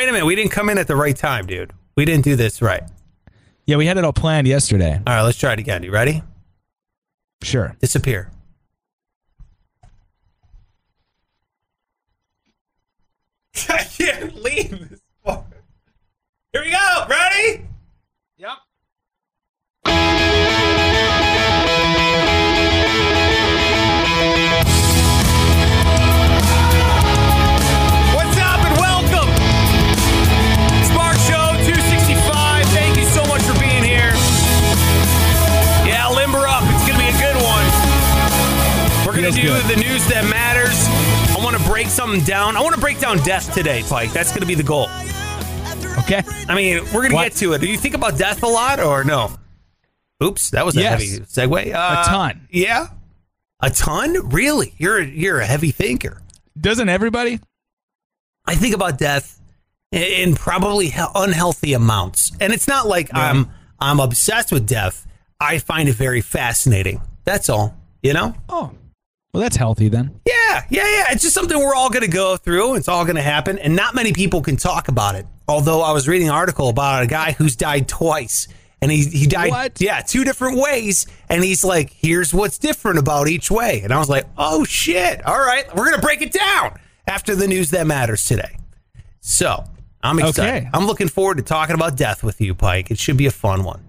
Wait a minute. We didn't come in at the right time, dude. We didn't do this right. Yeah, we had it all planned yesterday. All right, let's try it again. You ready? Sure. Disappear. I can't leave this far. Here we go. Ready? We're going to Feels do good. the news that matters. I want to break something down. I want to break down death today, Pike. That's going to be the goal. Okay. I mean, we're going to get to it. Do you think about death a lot or no? Oops, that was a Yes. heavy segue. Uh, a ton. Yeah. A ton? Really? You're a, you're a heavy thinker. Doesn't everybody? I think about death in- in probably unhealthy amounts, and it's not like I'm I'm obsessed with death. I find it very fascinating. That's all. You know? Oh. Well, that's healthy then. Yeah, yeah, yeah. It's just something we're all going to go through. It's all going to happen, and not many people can talk about it. Although I was reading an article about a guy who's died twice, and he he died What? yeah two different ways, and he's like, here's what's different about each way, and I was like, oh shit! All right, we're gonna break it down after the news that matters today. So I'm excited. Okay. I'm looking forward to talking about death with you, Pike. It should be a fun one.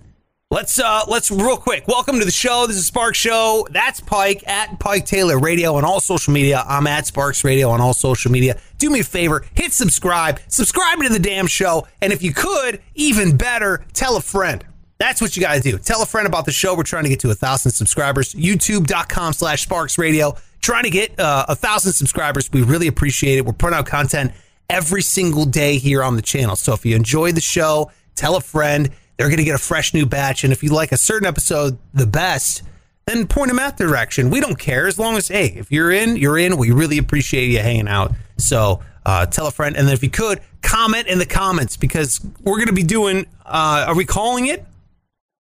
Let's uh let's real quick. Welcome to the show. This is Spark Show. That's Pike at Pike Taylor Radio on all social media. I'm at Sparks Radio on all social media. Do me a favor, hit subscribe. Subscribe to the damn show. And if you could, even better, tell a friend. That's what you gotta do. Tell a friend about the show. We're trying to get to a thousand subscribers. YouTube.com slash Sparks Radio. Trying to get uh, a thousand subscribers. We really appreciate it. We're putting out content every single day here on the channel. So if you enjoy the show, tell a friend. They're going to get a fresh new batch. And if you like a certain episode the best, then point them that direction. We don't care as long as, hey, if you're in, you're in. We really appreciate you hanging out. So uh, tell a friend. And then if you could, comment in the comments because we're going to be doing, uh, are we calling it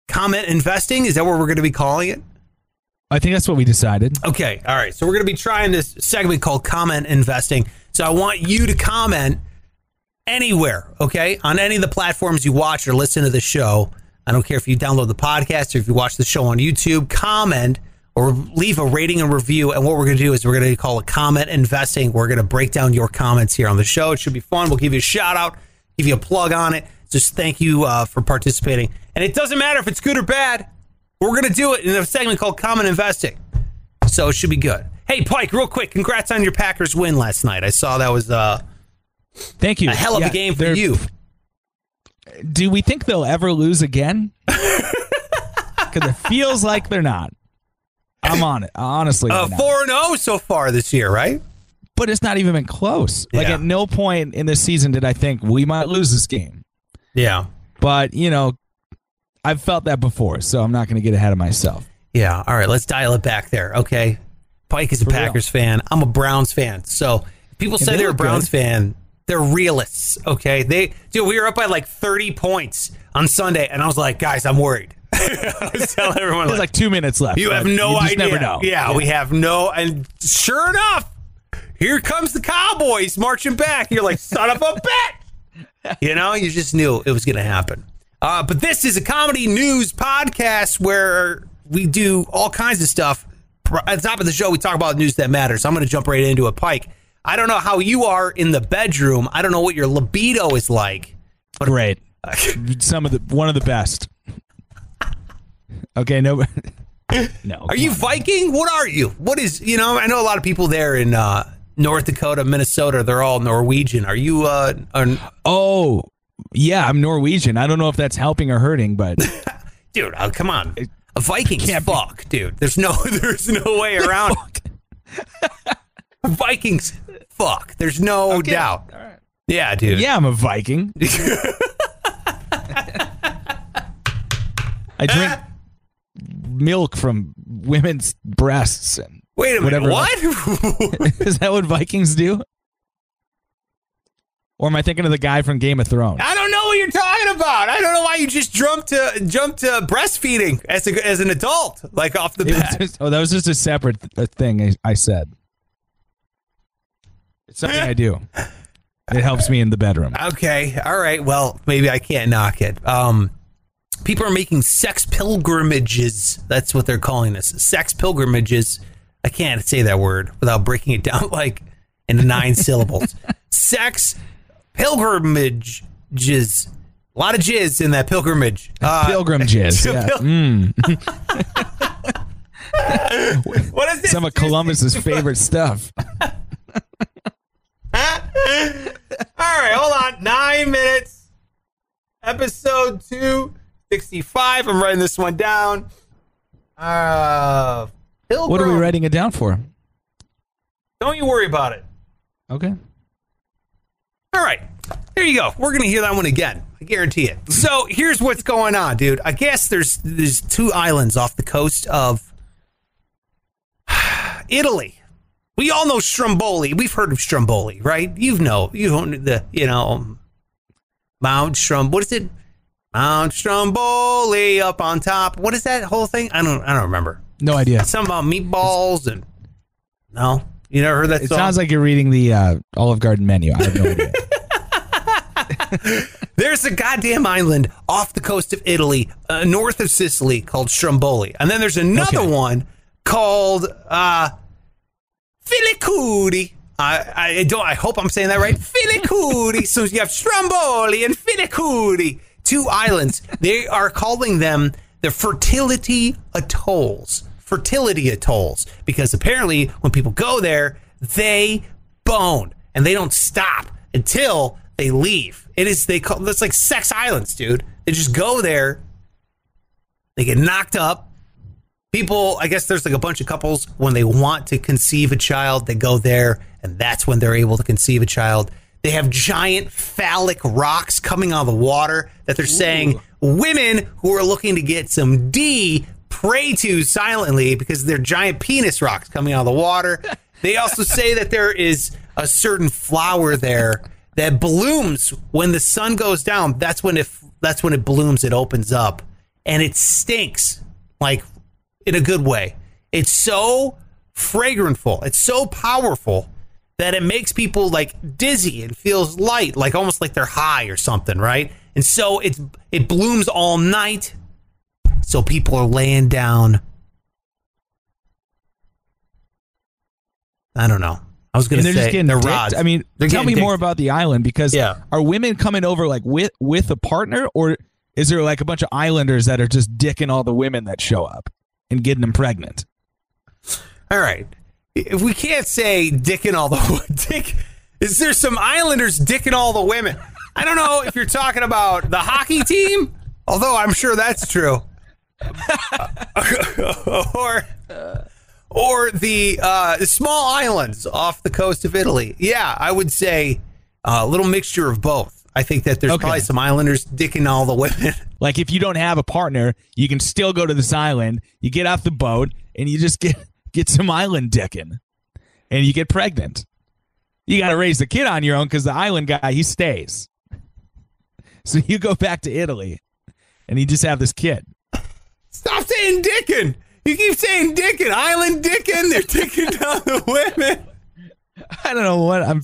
comment investing? Is that what we're going to be calling it? I think that's what we decided. Okay. All right. So we're going to be trying this segment called comment investing. So I want you to comment anywhere, okay, on any of the platforms you watch or listen to the show. I don't care if you download the podcast or if you watch the show on YouTube, comment or leave a rating and review. And what we're going to do is we're going to call it comment investing. We're going to break down your comments here on the show. It should be fun. We'll give you a shout out, give you a plug on it. Just thank you uh, for participating. And it doesn't matter if it's good or bad. We're going to do it in a segment called Comment Investing. So it should be good. Hey, Pike, real quick, congrats on your Packers win last night. I saw that was uh, Thank you. a hell of Yeah, a game for you. Do we think they'll ever lose again? Because it feels like they're not. I'm on it. Honestly, Uh, right now. 4 0 so far this year, right? but it's not even been close. Like at no point in this season did I think we might lose this game. Yeah. But you know, I've felt that before, so I'm not going to get ahead of myself. Yeah. All right, let's dial it back there, okay? Pike is a For real. Packers fan. I'm a Browns fan. So people say they they're a Browns good. fan, they're realists, okay? They dude, we were up by like 30 points on Sunday, and I was like, guys, I'm worried. I was telling everyone There's like two minutes left. You have no you idea. Never know. Yeah, we have no. And sure enough, here comes the Cowboys marching back. You're like, son of a bitch. You know, you just knew it was going to happen. Uh, but this is a comedy news podcast where we do all kinds of stuff. At the top of the show, we talk about news that matters. I'm going to jump right into a pike. I don't know how you are in the bedroom. I don't know what your libido is like. Great. Some of the one of the best. Okay, no. no. Are you Viking? What are you? What is you know? I know a lot of people there in uh, North Dakota, Minnesota. They're all Norwegian. Are you? Uh, an, Oh, yeah, I'm Norwegian. I don't know if that's helping or hurting, but dude, uh, come on. A Viking's Can't be- fuck, dude. There's no, there's no way around. Vikings, fuck. There's no doubt. Yeah, dude. yeah, I'm a Viking. I drink milk from women's breasts and Wait a minute. Whatever. What? is that what Vikings do? Or am I thinking of the guy from Game of Thrones? I don't know what you're talking about. I don't know why you just jumped to jumped to breastfeeding as a, as an adult, like off the It bat. just- oh, that was just a separate th- thing I, I said. It's something I do. It helps me in the bedroom. Okay. All right. Well, maybe I can't knock it. Um, people are making sex pilgrimages. That's what they're calling this. Sex pilgrimages. I can't say that word without breaking it down like into nine syllables. Sex pilgrimages. A lot of jizz in that pilgrimage. Uh, Pilgrim jizz. Yeah. pil- Mm, what is this? some of Columbus's favorite stuff. All right, hold on. Nine minutes. Episode 265. I'm writing this one down. Uh, Pilgrim. What are we writing it down for? Don't you worry about it. Okay. All right. There you go. We're going to hear that one again. I guarantee it. So here's what's going on, dude. I guess there's there's two islands off the coast of Italy. We all know Stromboli. We've heard of Stromboli, right? You know, you know the you know Mount Strom. What is it? Mount Stromboli up on top. What is that whole thing? I don't I don't remember. No idea. Something about meatballs and no. You never heard that It song? sounds like you're reading the uh, Olive Garden menu. I have no idea. There's a goddamn island off the coast of Italy, uh, north of Sicily, called Stromboli, and then there's another Okay. one called uh, Filicudi. I, I don't. I hope I'm saying that right. Filicudi. so you have Stromboli and Filicudi, two islands. They are calling them the fertility atolls. Fertility atolls, because apparently when people go there, they bone and they don't stop until they leave. It is they call it's like sex islands, dude. They just go there, they get knocked up. People, I guess there's like a bunch of couples when they want to conceive a child, they go there, and that's when they're able to conceive a child. They have giant phallic rocks coming out of the water that they're saying women who are looking to get some D pray to silently because they're giant penis rocks coming out of the water. They also say that there is a certain flower there that blooms when the sun goes down. That's when it that's when it blooms. It opens up and it stinks like in a good way. It's so fragrantful. It's so powerful that it makes people like dizzy and feels light, like almost like they're high or something, right? And so it's it blooms all night. So people are laying down. I don't know. I was gonna they're say just getting they're dicked? rods. I mean, They're tell me getting more about the island because Yeah. are women coming over like with with a partner or is there like a bunch of islanders that are just dicking all the women that show up and getting them pregnant? All right. If we can't say dicking all the dick, is there some Islanders dicking all the women? I don't know if you're talking about the hockey team, although I'm sure that's true, or or the uh, small islands off the coast of Italy. Yeah, I would say uh, a little mixture of both. I think that there's Okay. probably some Islanders dicking all the women. Like if you don't have a partner, you can still go to this island. You get off the boat and you just get get some island dicking, and you get pregnant. You got to raise the kid on your own because the island guy he stays. So you go back to Italy, and you just have this kid. Stop saying dicking. You keep saying dicking. Island dicking. They're dicking down the women. I don't know what I'm.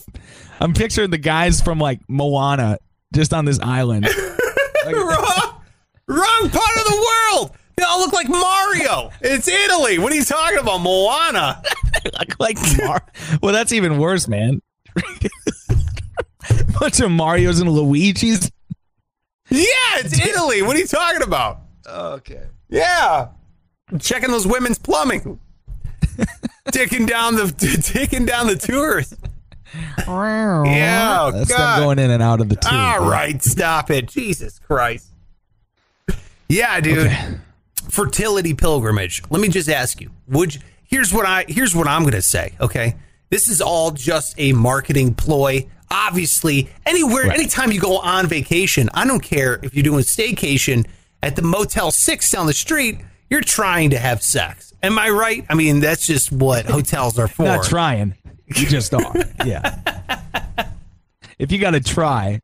I'm picturing the guys from like Moana just on this island. wrong, wrong part of the world. They all look like Mario. It's Italy. What are you talking about, Moana? like, like Mar- well, that's even worse, man. Bunch of Mario's and Luigi's. Yeah, it's Italy. What are you talking about? Okay. Yeah, checking those women's plumbing, ticking down the ticking down the tours. Yeah, oh, That's God. them going in and out of the tube. All right, stop it. Jesus Christ. Yeah, dude. Okay. Fertility pilgrimage. Let me just ask you. Would you, here's what I here's what I'm going to say, okay? This is all just a marketing ploy. Obviously, anywhere Right. anytime you go on vacation, I don't care if you're doing staycation at the Motel 6 down the street, you're trying to have sex. Am I right? I mean, that's just what hotels are for. Not trying. You just are. yeah. If you got to try,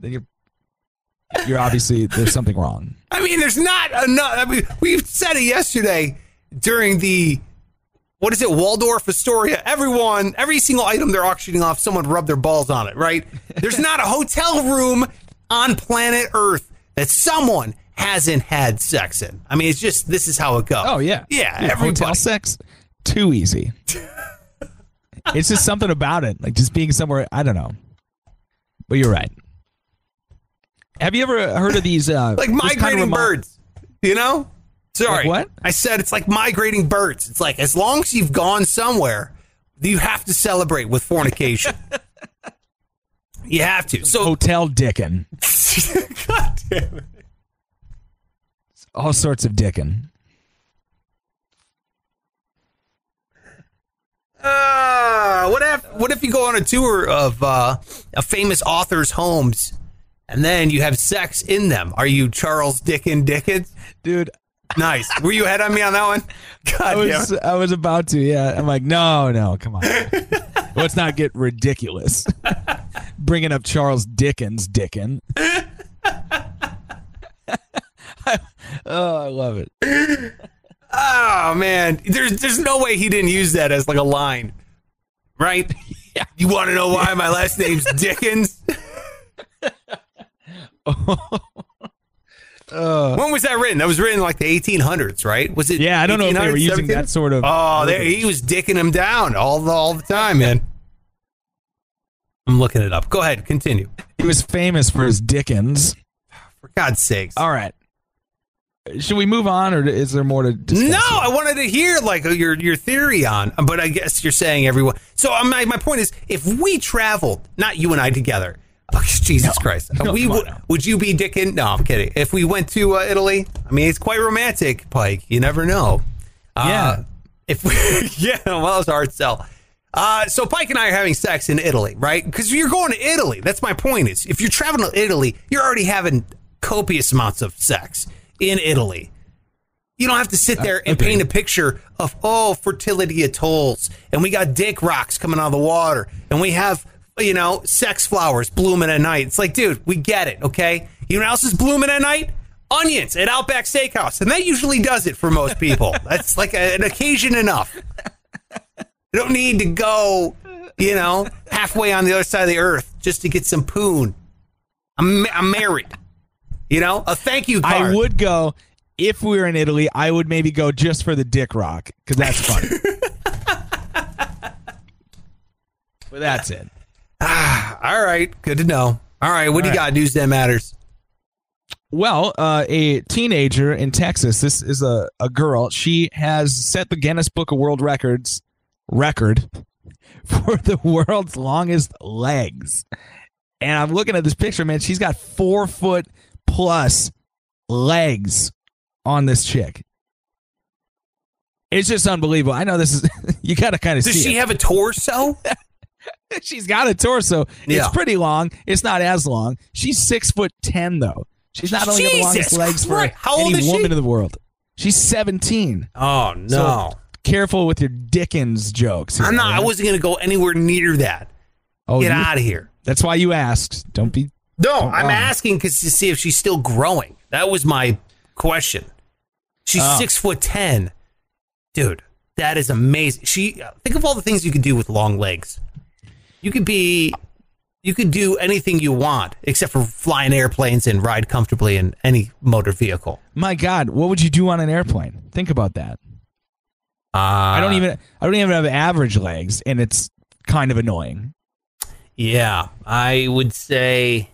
then you're you're obviously there's something wrong. I mean, there's not enough. I mean, we said it yesterday during the what is it, Waldorf Astoria? Everyone, every single item they're auctioning off, someone rubbed their balls on it, right? There's not a hotel room on planet Earth that someone hasn't had sex in. I mean, it's just this is how it goes. Oh yeah, yeah. hotel everybody. sex too easy. it's just something about it, like just being somewhere. I don't know, but you're right. Have you ever heard of these? Uh, like this kind of migrating birds. You know? Sorry. Like what? I said it's like migrating birds. It's like as long as you've gone somewhere, you have to celebrate with fornication. you have to. So Hotel Dickin. God damn it. All sorts of Dickin. Uh, what if what if you go on a tour of uh, a famous author's homes and then you have sex in them? Are you Charles Dickens Dickens? Dude, Nice. Were you ahead on me on that one? God I was. I was about to. Yeah, I'm like, no, no, come on. Let's not get ridiculous. Bringing up Charles Dickens, Dickin. oh, I love it. Oh man, there's there's no way he didn't use that as like a line, right? Yeah. You want to know why my last name's Dickens? Uh. when was that written? That was written in like the 1800s, right? Was it? Yeah, I don't know if they were 1800s, using 1700s? that sort of. Oh, there, he was dicking him down all the all the time, man. I'm looking it up. Go ahead, continue. He was famous for his Dickens. For God's sakes. All right. Should we move on, or is there more to discuss? No, I wanted to hear like your your theory on, but I guess you're saying everyone. So uh, my my point is, if we traveled, not you and I together. Oh, Jesus Christ! No, we would. Would you be dicking? No, I'm kidding. If we went to uh, Italy, I mean, it's quite romantic, Pike. You never know. Uh, Yeah. If we, yeah, well, it's a hard sell. Uh, so Pike and I are having sex in Italy, right? Because you're going to Italy. That's my point. Is if you're traveling to Italy, you're already having copious amounts of sex in Italy. You don't have to sit there and paint a picture of oh fertility atolls, and we got dick rocks coming out of the water, and we have you know sex flowers blooming at night. It's like, dude, we get it, okay? You know what else is blooming at night? Onions at Outback Steakhouse, and that usually does it for most people. That's like a- an occasion enough. You don't need to go, you know, halfway on the other side of the earth just to get some poon. I'm, I'm married. You know, a thank you card. I would go if we were in Italy. I would maybe go just for the Dick Rock because that's funny. but that's it. Ah, All right, good to know. All right, what do you All got? News that matters. Well, uh, a teenager in Texas. This is a, a girl. She has set the Guinness Book of World Records record for the world's longest legs. And I'm looking at this picture, man. She's got four foot plus legs on this chick. It's just unbelievable. I know this is you got to kind of Does she it. have a torso? She's got a torso. Yeah. It's pretty long. It's not as long. She's six foot ten though. She's not only got the longest legs for Christ. How any is she? woman in the world. She's seventeen. Oh no, So, Careful with your Dickens jokes. here, I'm not. I wasn't going to go anywhere near that. Oh, Get you- out of here. That's why you asked. Don't be. No, Oh, I'm wow. asking because to see if she's still growing. That was my question. She's Oh. six foot ten, dude. That is amazing. She think of all the things you could do with long legs. You could be, you could do anything you want except for fly in airplanes and ride comfortably in any motor vehicle. My God, what would you do on an airplane? Think about that. Uh, I don't even. I don't even have average legs, and it's kind of annoying. Yeah, I would say.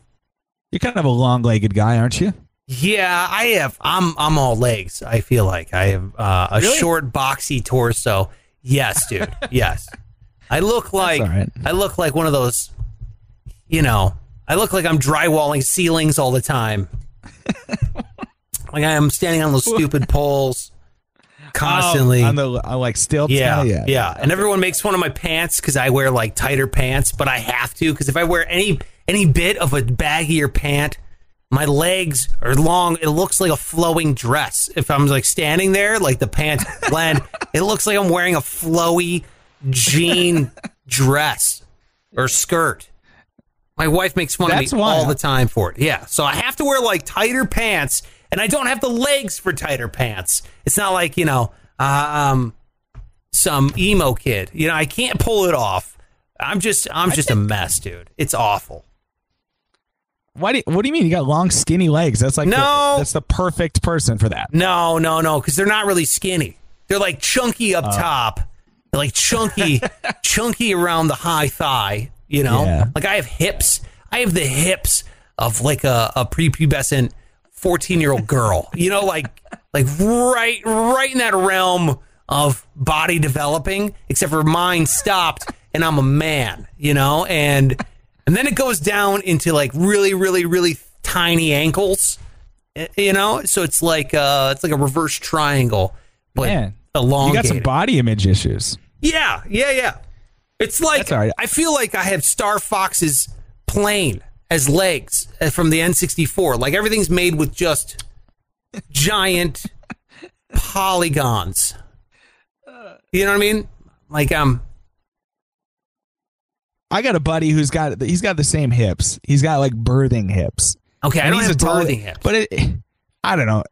You're kind of a long-legged guy, aren't you? Yeah, I have. I'm I'm all legs. I feel like I have uh, a Really? short, boxy torso. Yes, dude. yes, I look like right. I look like one of those. You know, I look like I'm drywalling ceilings all the time. like I am standing on those stupid poles constantly. Oh, on the on like stilts. Yeah, kinda? yeah, And everyone makes fun of my pants because I wear like tighter pants, but I have to because if I wear any any bit of a baggier pant, my legs are long. It looks like a flowing dress. If I'm like standing there, like the pants blend, it looks like I'm wearing a flowy jean dress or skirt. My wife makes fun That's of me why, all the time for it. Yeah, so I have to wear like tighter pants, and I don't have the legs for tighter pants. It's not like you know, uh, um, some emo kid. You know, I can't pull it off. I'm just I'm just a mess, dude. It's awful. Why do you, what do you mean you got long skinny legs? That's like No. the, that's the perfect person for that. No, no, no, because they're not really skinny. They're like chunky up Uh. top, They're like chunky, chunky around the high thigh. You know, Yeah. like I have hips. I have the hips of like a, a prepubescent fourteen year old girl. You know, like like right right in that realm of body developing. Except for mine stopped, and I'm a man. You know, and and then it goes down into like really, really, really tiny ankles. You know, so it's like uh, it's like a reverse triangle, but Man, you got some body image issues. yeah, yeah, yeah. It's like right. I feel like I have Star Fox's plane as legs uh, from the N64. Like everything's made with just giant polygons. You know what I mean? Like um, I got a buddy who's got he's got the same hips. He's got like birthing hips. okay, I And don't he's have a tall- birthing hips. But it, I don't know.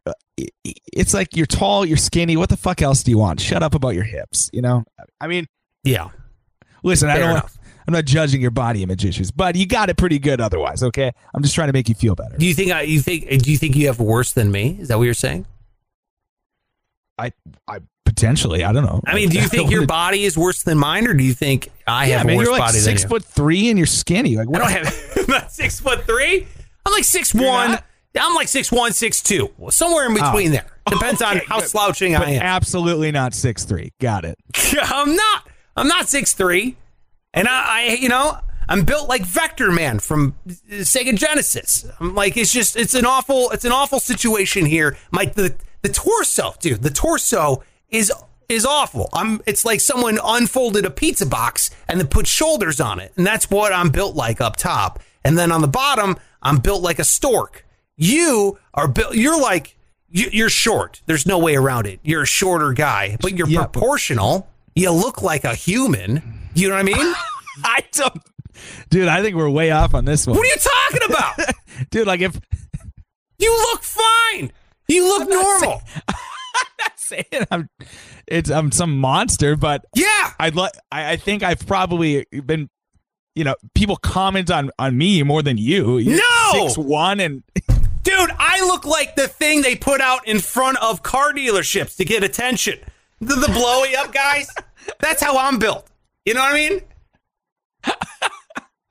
It's like you're tall, you're skinny. What the fuck else do you want? Shut up about your hips. You know. I mean, yeah, listen. I don't. Want. I'm not judging your body image issues, but you got it pretty good otherwise. Okay. I'm just trying to make you feel better. do you think I? You think? Do you think you have worse than me? Is that what you're saying? I, I potentially. I don't know. I mean, do you think your body is worse than mine, or do you think I Yeah, have a man, worse you're like body six than you? foot three and you're skinny. Like what? I don't have. Not six foot three. I'm like six You're one. not? I'm like six one, six two, somewhere in oh. between there. Depends on Oh. Okay, how but- slouching I am. absolutely not six three. Got it. I'm not. I'm not six three, and I, I, you know, I'm built like Vector Man from Sega Genesis. I'm like, it's just, it's an awful, it's an awful situation here. My the the torso, dude, the torso is is awful. I'm. It's like someone unfolded a pizza box and then put shoulders on it, and that's what I'm built like up top. And then on the bottom, I'm built like a stork. You are built. You're like. you- You're short. There's no way around it. You're a shorter guy, but you're Yeah, but- proportional. You look like a human. You know what I mean? I don't. Dude, I think we're way off on this one. what are you talking about? Dude, like if You look fine. You look normal. saying I'm it's I'm some monster, but Yeah. I'd like I, I think I've probably been you know, people comment on on me more than you. You're No! six one and Dude, I look like the thing they put out in front of car dealerships to get attention. The, the blowy up guys. That's how I'm built. You know what I mean?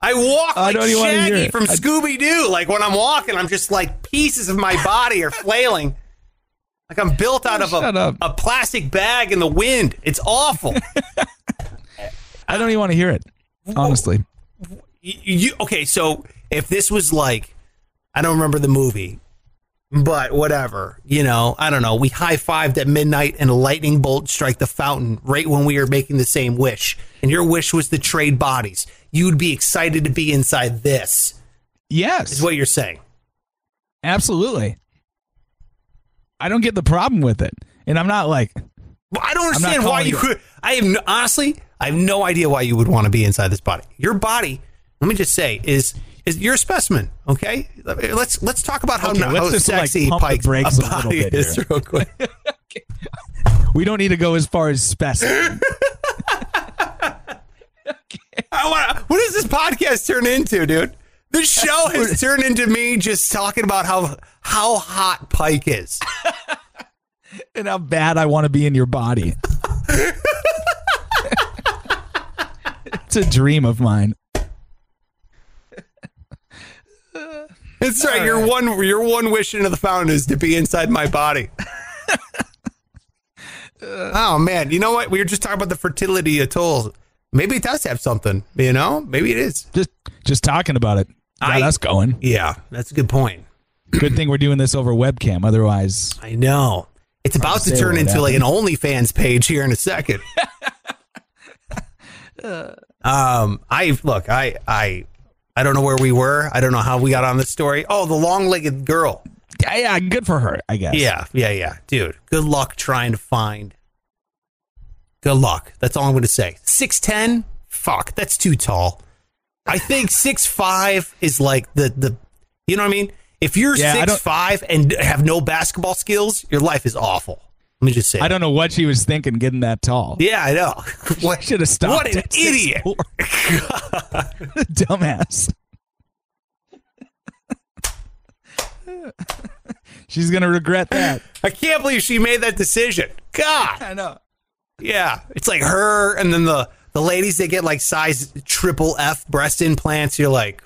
I walk like don't even wanna hear Shaggy from Scooby Doo. Like when I'm walking, I'm just like pieces of my body are flailing. Like I'm built out of a, a plastic bag in the wind. It's awful. I don't even want to hear it. Honestly. you, you okay so if this was like i don't remember the movie but whatever you know i don't know we high-fived at midnight and a lightning bolt strike the fountain right when we were making the same wish and your wish was to trade bodies you'd be excited to be inside this Yes. is what you're saying absolutely. I don't get the problem with it. And I'm not like well, i don't understand why you it- could i have no, honestly i have no idea why you would want to be inside this body your body let me just say is is you're a specimen okay let's let's talk about how, Okay, how like, sexy the Pike's brakes a little body bit is here. real quick we don't need to go as far as specimen. I wanna, what does this podcast turn into, dude? This show has turned into me just talking about how how hot Pike is. and how bad I want to be in your body. it's a dream of mine. That's right. Your one your one wish into the fountain is to be inside my body. oh man, you know what? We were just talking about the fertility atoll. Maybe it does have something. You know, maybe it is. Just just talking about it. Got I- us going. Yeah, that's a good point. Good thing we're doing this over webcam. Otherwise, I know. It's about to turn into like an OnlyFans page here in a second. um, I look, I, I, I don't know where we were. I don't know how we got on this story. Oh, the long-legged girl. yeah, yeah, good for her, I guess. Yeah, yeah, yeah, dude. Good luck trying to find. Good luck. That's all I'm going to say. Six ten. Fuck, that's too tall. I think six five is like the the. You know what I mean? If you're Yeah, six five and have no basketball skills, your life is awful. Let me just say. I don't know what she was thinking getting that tall. Yeah, I know. What should have stopped? What an idiot. Dumbass. She's gonna regret that. I can't believe she made that decision. God. I know. Yeah, it's like her, and then the the ladies they get like size triple F breast implants. You're like,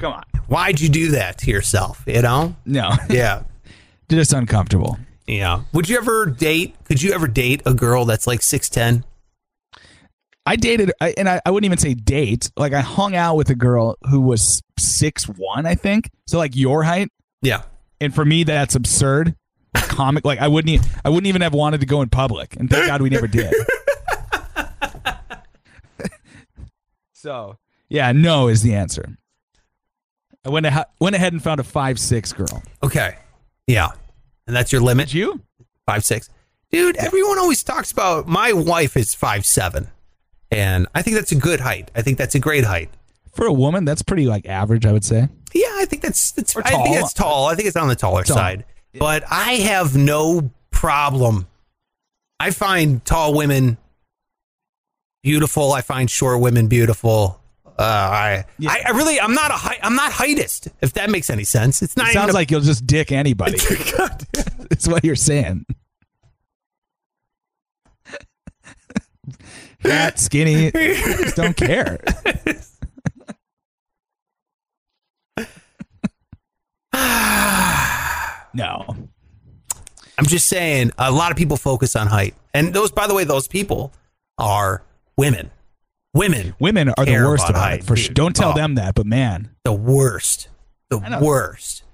Come on. why'd you do that to yourself? You know? No. Yeah, Just uncomfortable. yeah. Would you ever date? Could you ever date a girl that's like six ten? I dated, I, and I, I wouldn't even say date. Like I hung out with a girl who was six one, I think. So like your height, Yeah. and for me that's absurd. Like, comic, like I wouldn't, e- I wouldn't even have wanted to go in public, and thank God we never did. so yeah, no is the answer. I went ahe- went ahead and found a five six girl. Okay. Yeah, and that's your limit. Did you? Five six. Dude, everyone always talks about my wife is five seven, and I think that's a good height. I think that's a great height. For a woman, that's pretty like average, I would say. Yeah, I think that's that's. I think it's tall. I think it's on the taller Tall. side. But I have no problem. I find tall women beautiful. I find short women beautiful. Uh, I, Yeah. I, I really, I'm not a height. I'm not heightist. If that makes any sense, it's not. It sounds a- like you'll just dick anybody. That's what you're saying. Fat, skinny, just don't care. no. I'm just saying. A lot of people focus on height, and those, by the way, those people are women. Women, Women are the worst about about it. For sure. Don't tell Oh. them that, but man, the worst. The worst.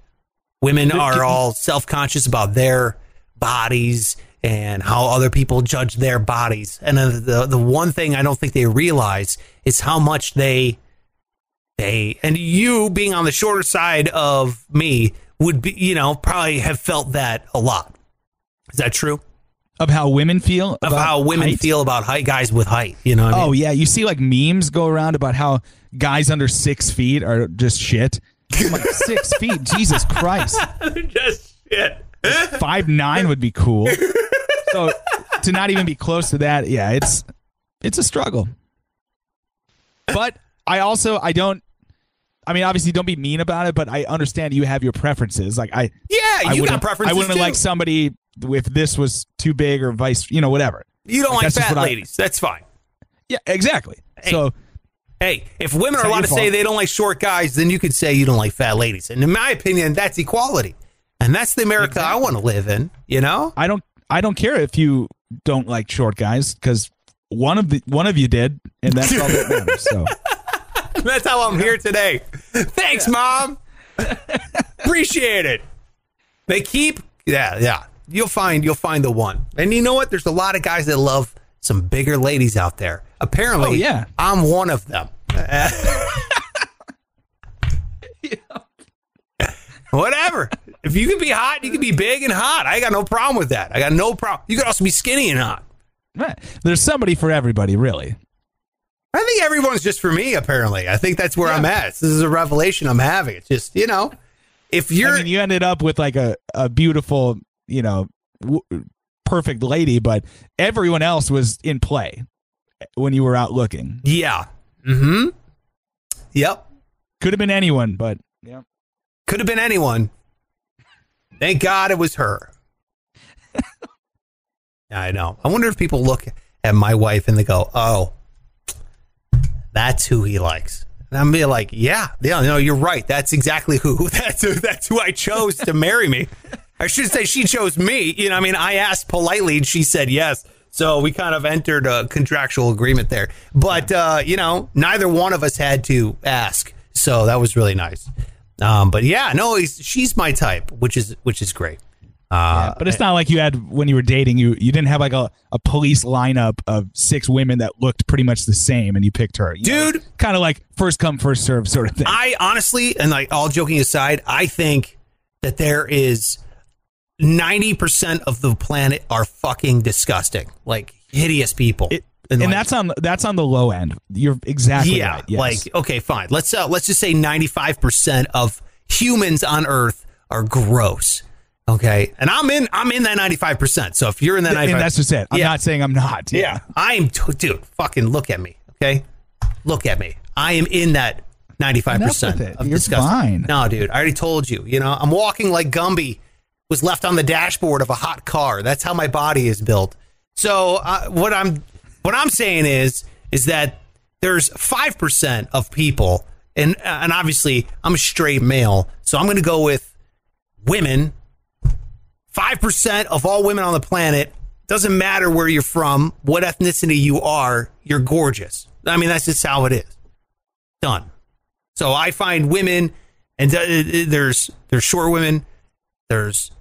Women are all self conscious about their bodies and how other people judge their bodies. And the the one thing I don't think they realize is how much they they and you being on the shorter side of me would be you know probably have felt that a lot. Is that true? Of how women feel Of how women height? feel about height guys with height. You know what I Oh mean? yeah, you see like memes go around about how guys under six feet are just shit. I'm like six feet, Jesus Christ! Just shit. Five nine would be cool. So to not even be close to that, yeah, it's it's a struggle. But I also I don't. I mean, obviously, don't be mean about it, but I understand you have your preferences. Like I, Yeah, I you wouldn't, got preferences. I wouldn't too. like somebody if this was too big or vice, you know, whatever. You don't Like, like fat what I- ladies. That's fine. Yeah, exactly. Hey. So Hey, if women are allowed to say they don't like short guys, then you could say you don't like fat ladies. And in my opinion, that's equality. And that's the America I want to live in, you know? I don't I don't care if you don't like short guys because one of the one of you did, and that's all that matters. So That's how I'm here today. Thanks, Mom. Appreciate it. They keep yeah, yeah. You'll find you'll find the one. And you know what? There's a lot of guys that love some bigger ladies out there. Apparently, Oh, yeah. I'm one of them. Whatever. If you can be hot, you can be big and hot. I got no problem with that. I got no problem. You could also be skinny and hot. right. there's somebody for everybody, really. I think everyone's just for me, apparently. I think that's where I'm at. This is a revelation I'm having. It's just, you know, if you're I mean, you ended up with like a a beautiful, you know, w- perfect lady, but everyone else was in play when you were out looking. Yeah. Mm-hmm. Yep. Could have been anyone, but yeah. Could have been anyone. Thank God it was her. I know. I wonder if people look at my wife and they go, "Oh, that's who he likes." And I'm be like, "Yeah, yeah, no, you're right. That's exactly who. That's who. That's who I chose to marry me." I should say she chose me. You know, I mean, I asked politely and she said yes. So we kind of entered a contractual agreement there. But uh, you know, neither one of us had to ask. So that was really nice. Um, but yeah, no, he's, she's my type, which is which is great. Uh, but it's not like you had when you were dating you you didn't have like a, a police lineup of six women that looked pretty much the same and you picked her Dude. kind of like first come first serve sort of thing I honestly, and like all joking aside, I think that there is ninety percent of the planet are fucking disgusting, like hideous people. It- and like- that's on that's on the low end you're exactly yeah, right yes. like okay, fine. Let's uh, let's just say ninety five percent of humans on Earth are gross. Okay, and I'm in. I'm in that 95. percent So if you're in that 95, and that's just it. I'm Yeah. not saying I'm not. yeah, I'm. T- dude, fucking look at me. Okay, look at me. I am in that 95 percent Enough with of You're disgusting. fine. No, dude, I already told you. You know, I'm walking like Gumby was left on the dashboard of a hot car. That's how my body is built. So uh, what I'm what I'm saying is is that there's five percent of people, and and obviously I'm a straight male, so I'm going to go with women. Five percent of all women on the planet doesn't matter where you're from, what ethnicity you are, you're gorgeous. I mean, that's just how it is. Done. So I find women, and uh, there's there's short women, there's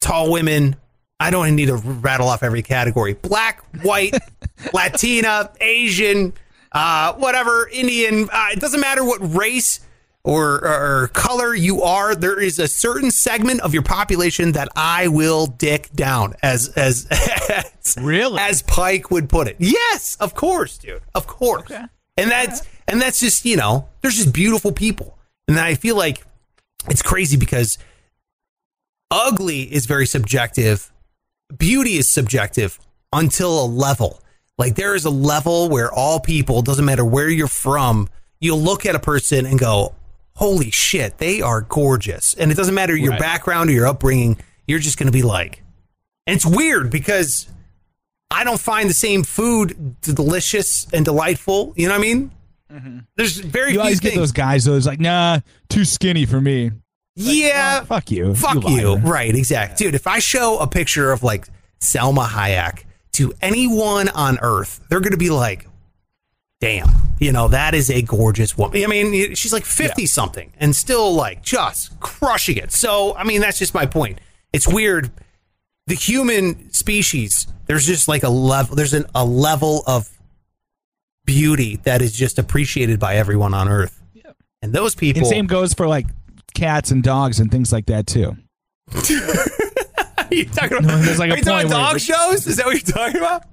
tall women. I don't need to rattle off every category: black, white, Latina, Asian, uh, whatever, Indian. Uh, it doesn't matter what race or, or color you are. There is a certain segment of your population that I will dick down, as as, as Really? as Pike would put it. Yes, of course, dude. Of course. Okay. And that's and that's just, you know, there's just beautiful people. And I feel like it's crazy because ugly is very subjective. Beauty is subjective until a level. Like there is a level where all people, doesn't matter where you're from, you'll look at a person and go, "Holy shit, they are gorgeous." And it doesn't matter your Right. background or your upbringing, you're just going to be like. And it's weird because I don't find the same food delicious and delightful. You know what I mean? Mm-hmm. There's very You few always things. get those guys. though. It's like, nah, too skinny for me. Yeah, Fuck you. fuck you. liar. Right, exactly. Dude, if I show a picture of like Salma Hayek to anyone on earth, they're going to be like, damn, you know, that is a gorgeous woman. I mean, she's like 50 something and still like just crushing it. So, I mean, that's just my point. It's weird. The human species, there's just like a level, there's an, a level of beauty that is just appreciated by everyone on earth. And those people. And same goes for like cats and dogs and things like that too. you talking about, there's like a are you talking point about where- dog shows? Is that what you're talking about?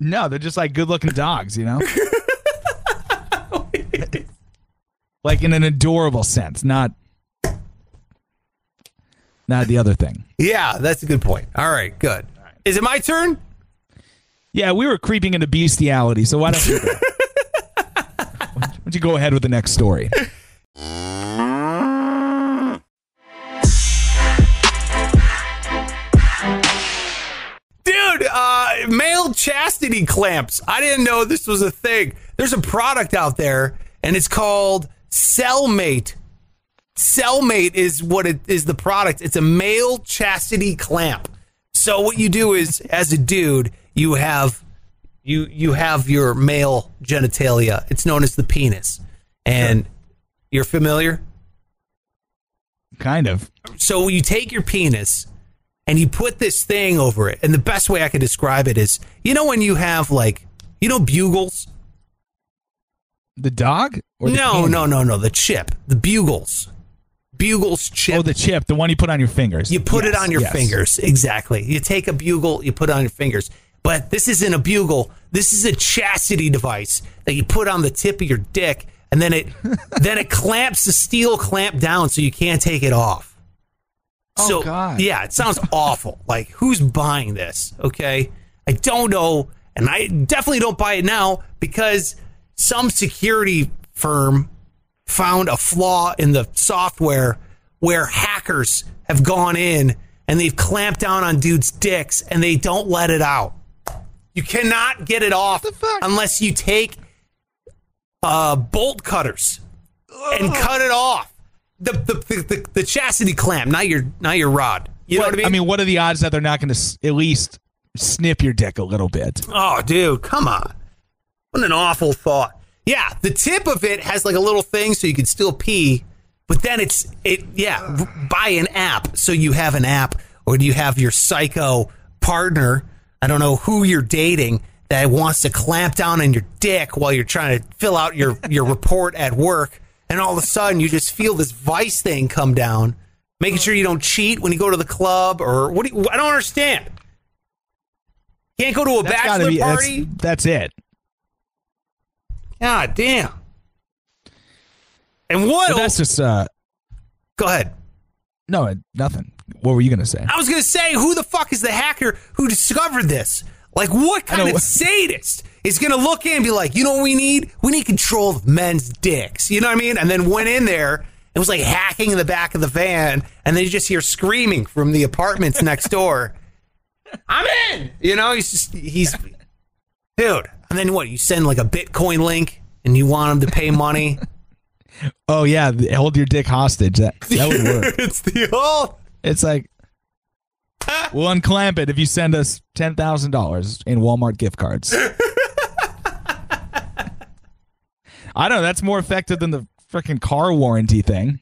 No, they're just like good looking dogs, you know? like in an adorable sense, not not the other thing. Yeah, that's a good point. All right, good. Is it my turn? Yeah, we were creeping into bestiality, so why don't you go? why don't you go ahead with the next story? Chastity clamps. I didn't know this was a thing. There's a product out there, and it's called Cellmate. Cellmate is what it is the product. It's a male chastity clamp. So what you do is, as a dude, you have you you have your male genitalia. It's known as the penis, and you're familiar. Kind of. So you take your penis and you put this thing over it. And the best way I could describe it is, you know, when you have like, you know, bugles? The dog? Or the No, candy? no, no, no. The chip, the bugles, bugles chip. Oh, the chip, the one you put on your fingers. you put it on your yes. fingers. Exactly. You take a bugle, you put it on your fingers. But this isn't a bugle. This is a chastity device that you put on the tip of your dick, and then it then it clamps the steel clamp down so you can't take it off. Oh, So God. yeah, it sounds awful. Like who's buying this? Okay, I don't know, and I definitely don't buy it now because some security firm found a flaw in the software where hackers have gone in and they've clamped down on dudes' dicks and they don't let it out. You cannot get it off unless you take uh, bolt cutters and cut it off. The the, the, the the chastity clamp, not your not your rod. You know what I mean? I mean, what are the odds that they're not going to at least snip your dick a little bit? Oh, dude, come on. What an awful thought. Yeah, the tip of it has like a little thing so you can still pee, but then it's it yeah, buy an app so you have an app or do you have your psycho partner, I don't know who you're dating that wants to clamp down on your dick while you're trying to fill out your your report at work and all of a sudden you just feel this vice thing come down, making sure you don't cheat when you go to the club or what do you, I don't understand. Can't go to a That's bachelor be that's, party? that's it. God damn. And what? But that's just uh Go ahead. no, nothing. What were you gonna say? I was gonna say, who the fuck is the hacker who discovered this? Like, what kind of sadist is gonna look in and be like, you know what we need? We need control of men's dicks. You know what I mean? And then went in there and was like hacking in the back of the van, and then you just hear screaming from the apartments next door. I'm in. You know, he's just he's dude. And then what? You send like a Bitcoin link, and you want him to pay money. Oh yeah, hold your dick hostage. That that would work. it's the old. It's like we'll unclamp it if you send us ten thousand dollars in Walmart gift cards. I don't know. That's more effective than the freaking car warranty thing.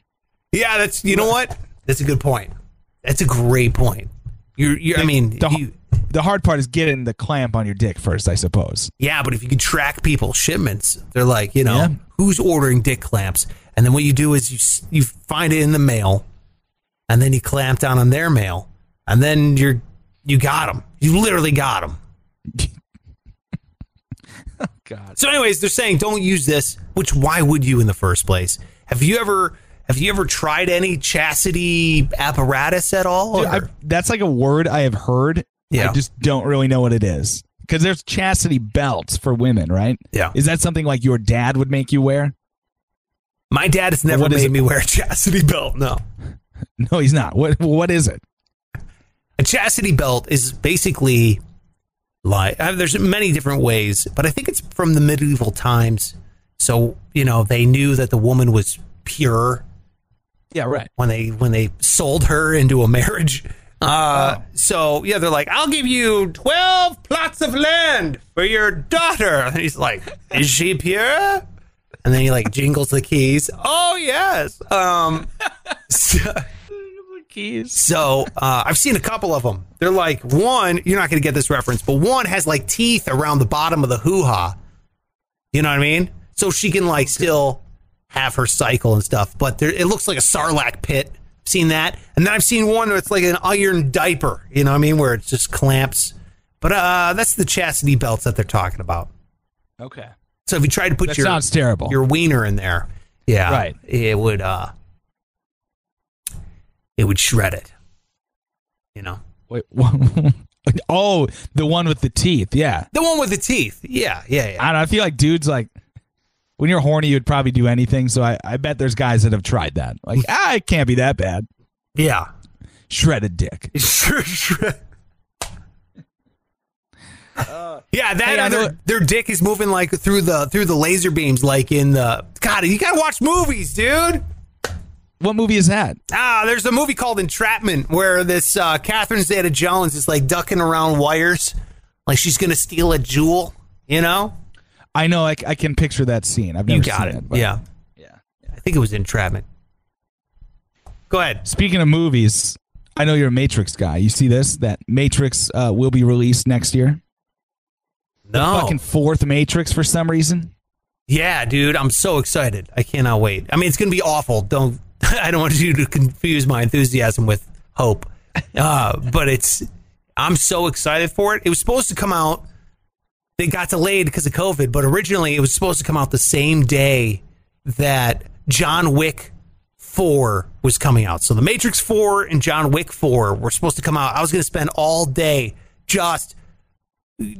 Yeah, that's you know what? That's a good point. That's a great point. You're, you're I mean, the, you, the hard part is getting the clamp on your dick first, I suppose. yeah, but if you can track people shipments, they're like, you know, Yeah. who's ordering dick clamps, and then what you do is you you find it in the mail, and then you clamp down on their mail, and then you're you got them. You literally got them. God. So, anyways, they're saying don't use this. Which why would you in the first place? Have you ever have you ever tried any chastity apparatus at all? Dude, I, that's like a word I have heard. Yeah. I just don't really know what it is. Because there's chastity belts for women, right? Yeah. Is that something like your dad would make you wear? My dad has never what is made me wear a chastity belt. No. No, he's not. What What is it? A chastity belt is basically like uh, there's many different ways, but I think it's from the medieval times. So you know they knew that the woman was pure Yeah, right. when they when they sold her into a marriage. Uh, So yeah, they're like, "I'll give you twelve plots of land for your daughter." And he's like, "Is she pure?" And then he like jingles the keys. Oh yes. Um, so, Keys. so uh, I've seen a couple of them. They're like one. You're not going to get this reference, but one has like teeth around the bottom of the hoo ha. You know what I mean? So she can like still have her cycle and stuff, but there, it looks like a sarlacc pit. Seen that, and then I've seen one where it's like an iron diaper. You know what I mean? Where it just clamps. But uh, that's the chastity belts that they're talking about. Okay. So if you try to put That your sounds terrible. your wiener in there, yeah, Right. it would uh, it would shred it. You know. Wait, oh, the one with the teeth. Yeah. The one with the teeth. Yeah, yeah, yeah. I don't know. I feel like dudes like when you're horny, you'd probably do anything. So I, I bet there's guys that have tried that. Like, ah, it can't be that bad. Yeah. Shredded dick. Sure, sure. yeah, that Hey, their dick is moving like through the through the laser beams, like in the God. You gotta watch movies, dude. What movie is that? Ah, there's a movie called Entrapment where this uh, Catherine Zeta-Jones is like ducking around wires, like she's gonna steal a jewel. You know, I know. I, I can picture that scene. I've never you got seen it. but- yeah, Yeah. I think it was Entrapment. Go ahead. Speaking of movies, I know you're a Matrix guy. You see this? That Matrix uh, will be released next year. No, Fucking fourth Matrix for some reason. Yeah, dude, I'm so excited. I cannot wait. I mean, it's going to be awful. Don't I don't want you to confuse my enthusiasm with hope. Uh, but it's I'm so excited for it. It was supposed to come out they got delayed because of COVID, but originally it was supposed to come out the same day that John Wick 4 was coming out. So the Matrix 4 and John Wick 4 were supposed to come out. I was going to spend all day just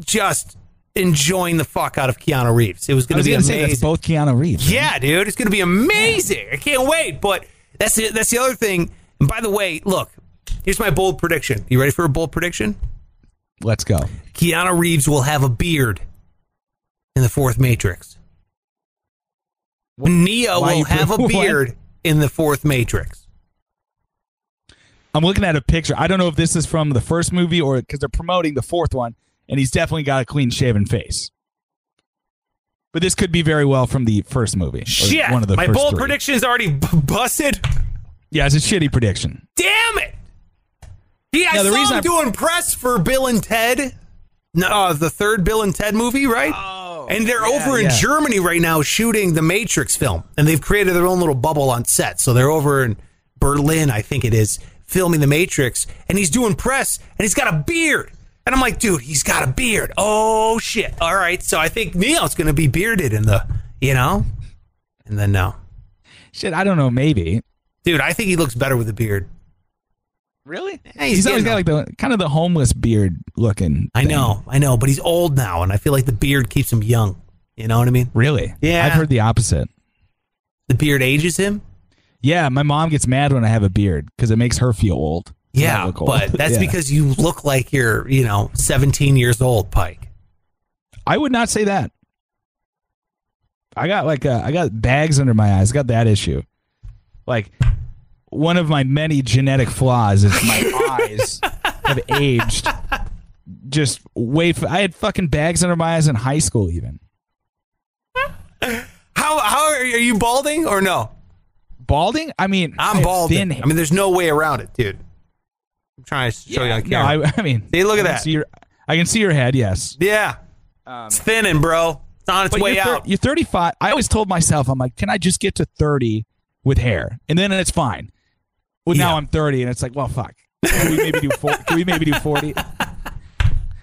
just enjoying the fuck out of Keanu Reeves. It was going to be amazing. both Keanu Reeves. Yeah, dude, it's gonna be amazing. I can't wait. But that's the, that's the other thing. And by the way, look, here's my bold prediction. You ready for a bold prediction? Let's go. Keanu Reeves will have a beard in the fourth Matrix. Neo Why will have a what? beard in the fourth Matrix. I'm looking at a picture. I don't know if this is from the first movie or because they're promoting the fourth one, and he's definitely got a clean shaven face. But this could be very well from the first movie. Shit, one of the my first bold three. prediction is already b- busted. Yeah, it's a shitty prediction. Damn it! Yeah, I Now, the saw reason him I- doing press for Bill and Ted. No, uh, the third Bill and Ted movie, right? Oh, and they're yeah, over in yeah. Germany right now shooting the Matrix film, and they've created their own little bubble on set. So they're over in Berlin, I think it is, filming the Matrix, and he's doing press, and he's got a beard. And I'm like, dude, he's got a beard. Oh shit! All right, so I think Neo's going to be bearded in the, you know, and then no, Shit, I don't know. Maybe. dude, I think he looks better with a beard. Really? Yeah, he's he's always got like the kind of the homeless beard looking. I thing. know, I know, but he's old now, and I feel like the beard keeps him young. You know what I mean? Really? Yeah. I've heard the opposite. The beard ages him. Yeah, my mom gets mad when I have a beard because it makes her feel old. I Yeah, but that's Yeah. because you look like you're, you know, 17 years old, Pike. I would not say that. I got like uh, I got bags under my eyes. I got that issue. Like one of my many genetic flaws is my eyes have aged. Just way. F- I had fucking bags under my eyes in high school, even How how are you, balding or no? balding. I mean, I I'm have balding. I mean, there's no way around it, dude. I'm trying to show you on no, camera. I, I mean, See, look at I can that. See your, I can see your head. Yes, yeah, um, it's thinning, bro. It's on its way you're, thir- out. you're 35. I always told myself, I'm like, can I just get to 30 with hair, and then it's fine. Well, Yeah. now I'm 30, and it's like, well, fuck. Can we maybe do 40? Can we maybe do 40?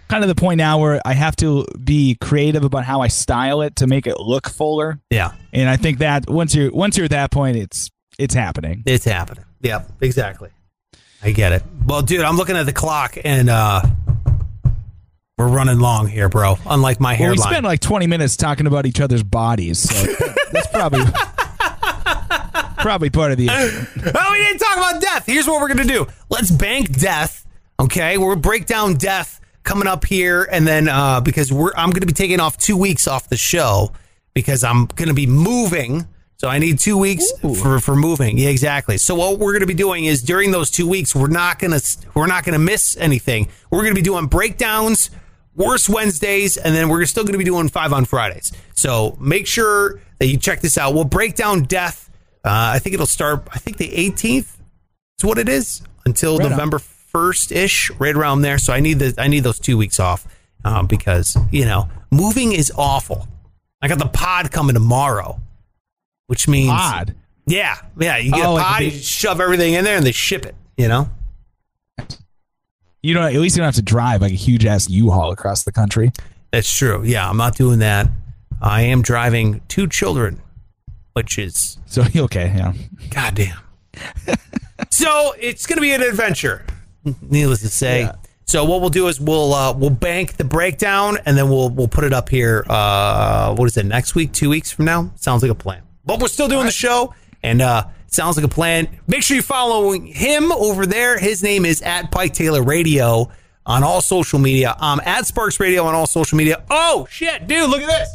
kind of the point now where I have to be creative about how I style it to make it look fuller. yeah, And I think that once you're once you're at that point, it's it's happening. it's happening. Yep, exactly. I get it. Well, dude, I'm looking at the clock and uh we're running long here, bro. Unlike my Well, hairline. we spent like 20 minutes talking about each other's bodies, so that's probably probably part of the issue. Oh, we didn't talk about death. Here's what we're gonna do. Let's bank death. Okay, we'll break down death coming up here, and then uh, because we're I'm gonna be taking off two weeks off the show because I'm gonna be moving. So I need two weeks for, for moving. Yeah, exactly. So what we're going to be doing is during those two weeks, we're not going to we're not going to miss anything. We're going to be doing breakdowns, worst Wednesdays, and then we're still going to be doing five on Fridays. So make sure that you check this out. We'll break down death. Uh, I think it'll start. I think the 18th is what it is until Right. November 1st ish, right around there. So I need the I need those two weeks off um, because you know moving is awful. I got the pod coming tomorrow, which means Odd. yeah, yeah. You get Oh, a like pod, the- you shove everything in there, and they ship it. You know. You know, at least you don't have to drive like a huge ass U-Haul across the country. That's true. Yeah, I'm not doing that. I am driving two children, which is So okay, yeah. goddamn. so it's going to be an adventure, needless to say. Yeah. So what we'll do is we'll uh, we'll bank the breakdown and then we'll we'll put it up here. Uh, what is it? Next week? Two weeks from now? Sounds like a plan. But we're still doing the show, and uh, sounds like a plan. Make sure you following him over there. His name is at Pike Taylor Radio on all social media. I'm at Sparks Radio on all social media. Oh shit, dude! Look at this.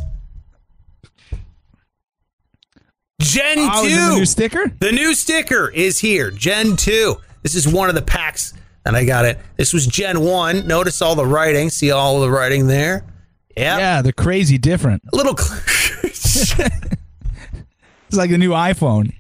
Gen Oh, two. the new sticker? The new sticker is here, Gen 2. This is one of the packs and I got it. This was Gen 1. Notice all the writing. See all the writing there? Yeah. Yeah, they're crazy different. A little. It's like the new iPhone.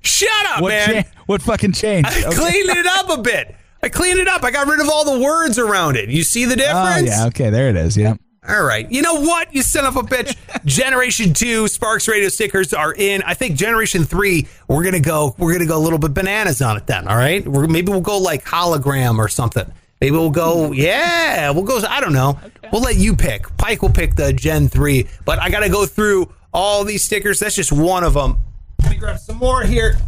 Shut up, What man. cha- what fucking changed? I cleaned it up a bit. I cleaned it up. I got rid of all the words around it. You see the difference? Oh yeah, okay, there it is. Yeah. All right. You know what? You son of a bitch. Generation two Sparks Radio stickers are in. I think Generation three, we're gonna go. We're gonna go a little bit bananas on it then. All right. We're, maybe we'll go like hologram or something. Maybe we'll go. Yeah, we'll go. I don't know. We'll let you pick. Pike will pick the Gen three, but I gotta go through all these stickers. That's just one of them. Let me grab some more here.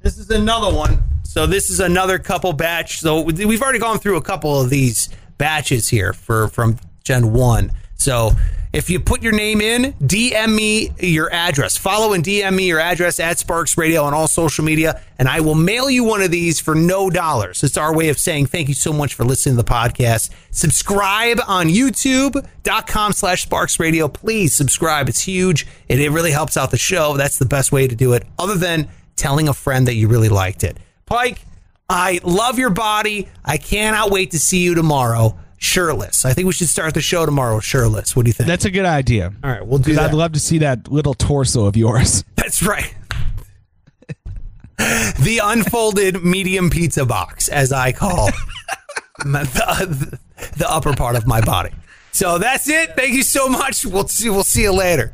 This is another one. So this is another couple batch. So we've already gone through a couple of these batches here for from Gen 1. So if you put your name in, DM me your address. Follow and DM me your address at Sparks Radio on all social media, and I will mail you one of these for no dollars. It's our way of saying thank you so much for listening to the podcast. Subscribe on YouTube.com slash Sparks Radio. Please subscribe. It's huge. It, it really helps out the show. That's the best way to do it, other than telling a friend that you really liked it. Pike, I love your body. I cannot wait to see you tomorrow shirtless. I think we should start the show tomorrow shirtless. What do you think? That's a good idea. All right, we'll do that. I'd love to see that little torso of yours. That's right. the unfolded medium pizza box, as I call the, the upper part of my body. So that's it. Thank you so much. We'll see. We'll see you later.